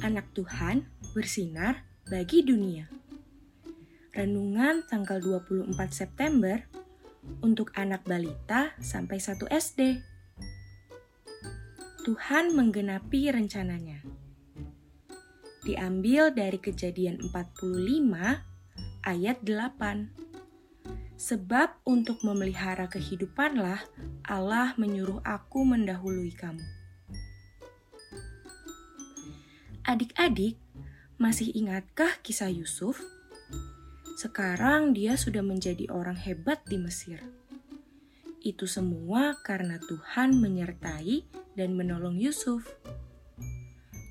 Anak Tuhan bersinar bagi dunia. Renungan tanggal 24 September untuk anak balita sampai 1 SD. Tuhan menggenapi rencananya. Diambil dari kejadian 45 ayat 8. Sebab untuk memelihara kehidupanlah Allah menyuruh aku mendahului kamu. Adik-adik, masih ingatkah kisah Yusuf? Sekarang dia sudah menjadi orang hebat di Mesir. Itu semua karena Tuhan menyertai dan menolong Yusuf.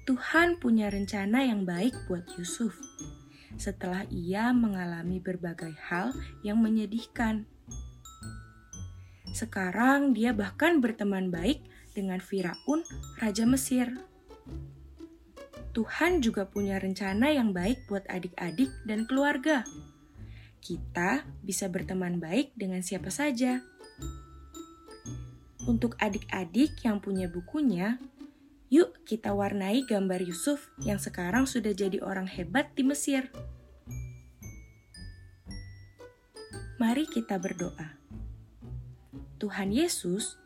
Tuhan punya rencana yang baik buat Yusuf setelah ia mengalami berbagai hal yang menyedihkan. Sekarang dia bahkan berteman baik dengan Firaun, raja Mesir. Tuhan juga punya rencana yang baik buat adik-adik dan keluarga. Kita bisa berteman baik dengan siapa saja. Untuk adik-adik yang punya bukunya, yuk kita warnai gambar Yusuf yang sekarang sudah jadi orang hebat di Mesir. Mari kita berdoa. Tuhan Yesus,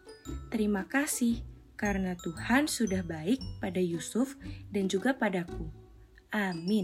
terima kasih karena Tuhan sudah baik pada Yusuf dan juga padaku. Amin.